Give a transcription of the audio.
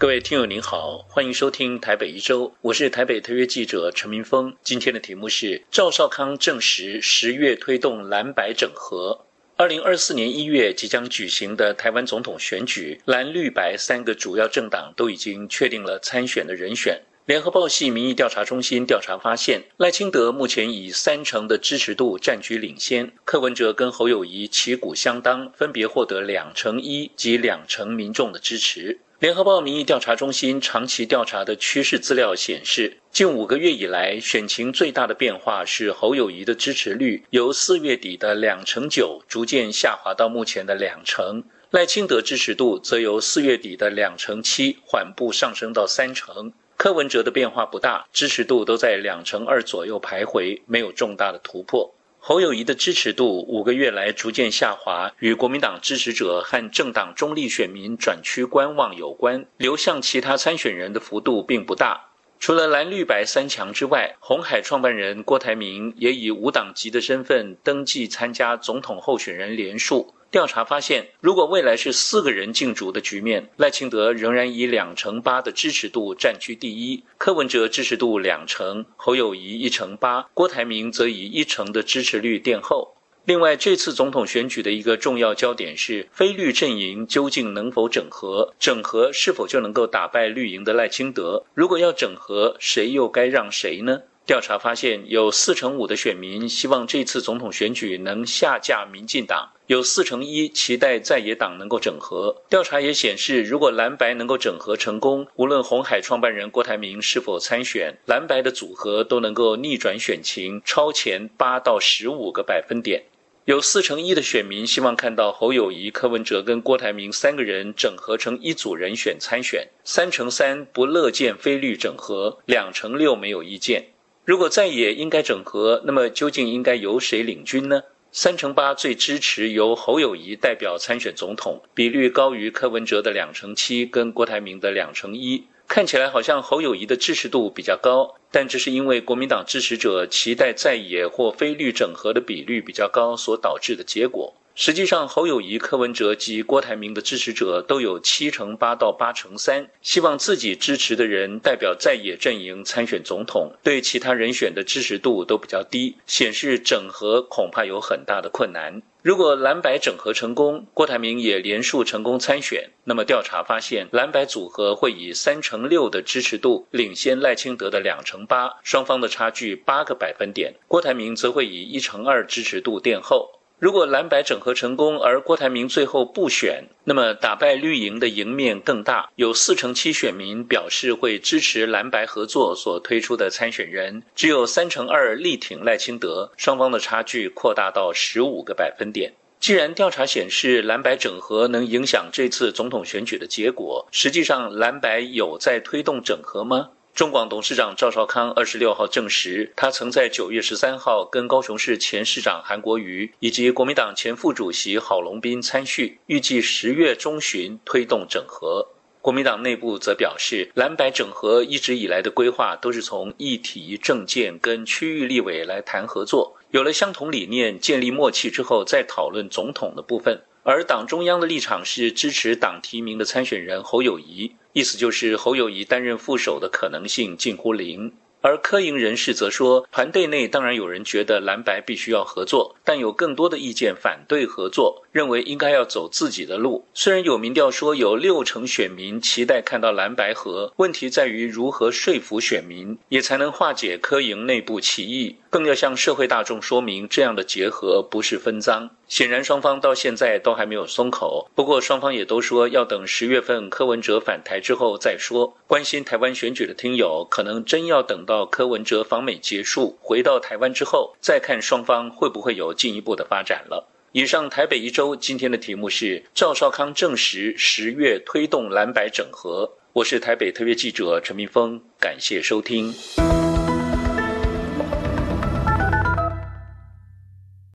各位听友您好，欢迎收听台北一周，我是台北特约记者陈明峰。今天的题目是赵少康证实十月推动蓝白整合。二零二四年一月即将举行的台湾总统选举，蓝绿白三个主要政党都已经确定了参选的人选。联合报系民意调查中心调查发现，赖清德目前以三成的支持度占据领先，柯文哲跟侯友谊旗鼓相当，分别获得两成一及两成民众的支持。联合报民意调查中心长期调查的趋势资料显示，近五个月以来，选情最大的变化是侯友谊的支持率由四月底的两成九逐渐下滑到目前的两成，赖清德支持度则由四月底的两成七缓步上升到三成，柯文哲的变化不大，支持度都在两成二左右徘徊，没有重大的突破。侯友谊的支持度五个月来逐渐下滑，与国民党支持者和政党中立选民转区观望有关，流向其他参选人的幅度并不大。除了蓝绿白三强之外，红海创办人郭台铭也以无党籍的身份登记参加总统候选人连署。调查发现，如果未来是四个人竞逐的局面，赖清德仍然以两成八的支持度占据第一，柯文哲支持度两成，侯友谊一成八，郭台铭则以一成的支持率垫后。另外，这次总统选举的一个重要焦点是，非绿阵营究竟能否整合？整合是否就能够打败绿营的赖清德？如果要整合，谁又该让谁呢？调查发现，有四成五的选民希望这次总统选举能下架民进党，有四成一期待在野党能够整合。调查也显示，如果蓝白能够整合成功，无论红海创办人郭台铭是否参选，蓝白的组合都能够逆转选情，超前八到十五个百分点。有四成一的选民希望看到侯友谊、柯文哲跟郭台铭三个人整合成一组人选参选，三成三不乐见非绿整合，两成六没有意见。如果在野应该整合，那么究竟应该由谁领军呢？三成八最支持由侯友谊代表参选总统，比率高于柯文哲的两成七跟郭台铭的两成一，看起来好像侯友谊的支持度比较高，但这是因为国民党支持者期待在野或非绿整合的比率比较高所导致的结果。实际上，侯友谊、柯文哲及郭台铭的支持者都有七成八到八成三，希望自己支持的人代表在野阵营参选总统，对其他人选的支持度都比较低，显示整合恐怕有很大的困难。如果蓝白整合成功，郭台铭也连数成功参选，那么调查发现，蓝白组合会以三成六的支持度领先赖清德的两成八，双方的差距八个百分点，郭台铭则会以一成二支持度垫后。如果蓝白整合成功，而郭台铭最后不选，那么打败绿营的赢面更大。有四成七选民表示会支持蓝白合作所推出的参选人，只有三成二力挺赖清德，双方的差距扩大到十五个百分点。既然调查显示蓝白整合能影响这次总统选举的结果，实际上蓝白有在推动整合吗？中广董事长赵少康二十六号证实，他曾在九月十三号跟高雄市前市长韩国瑜以及国民党前副主席郝龙斌参叙，预计十月中旬推动整合。国民党内部则表示，蓝白整合一直以来的规划都是从议题、政见跟区域立委来谈合作，有了相同理念、建立默契之后，再讨论总统的部分。而党中央的立场是支持党提名的参选人侯友谊，意思就是侯友谊担任副手的可能性近乎零。而科营人士则说，团队内当然有人觉得蓝白必须要合作，但有更多的意见反对合作，认为应该要走自己的路。虽然有民调说有六成选民期待看到蓝白合，问题在于如何说服选民，也才能化解科营内部歧义，更要向社会大众说明这样的结合不是分赃。显然，双方到现在都还没有松口。不过，双方也都说要等十月份柯文哲返台之后再说。关心台湾选举的听友，可能真要等到柯文哲访美结束，回到台湾之后，再看双方会不会有进一步的发展了。以上台北一周今天的题目是赵少康证实十月推动蓝白整合。我是台北特约记者陈明峰，感谢收听。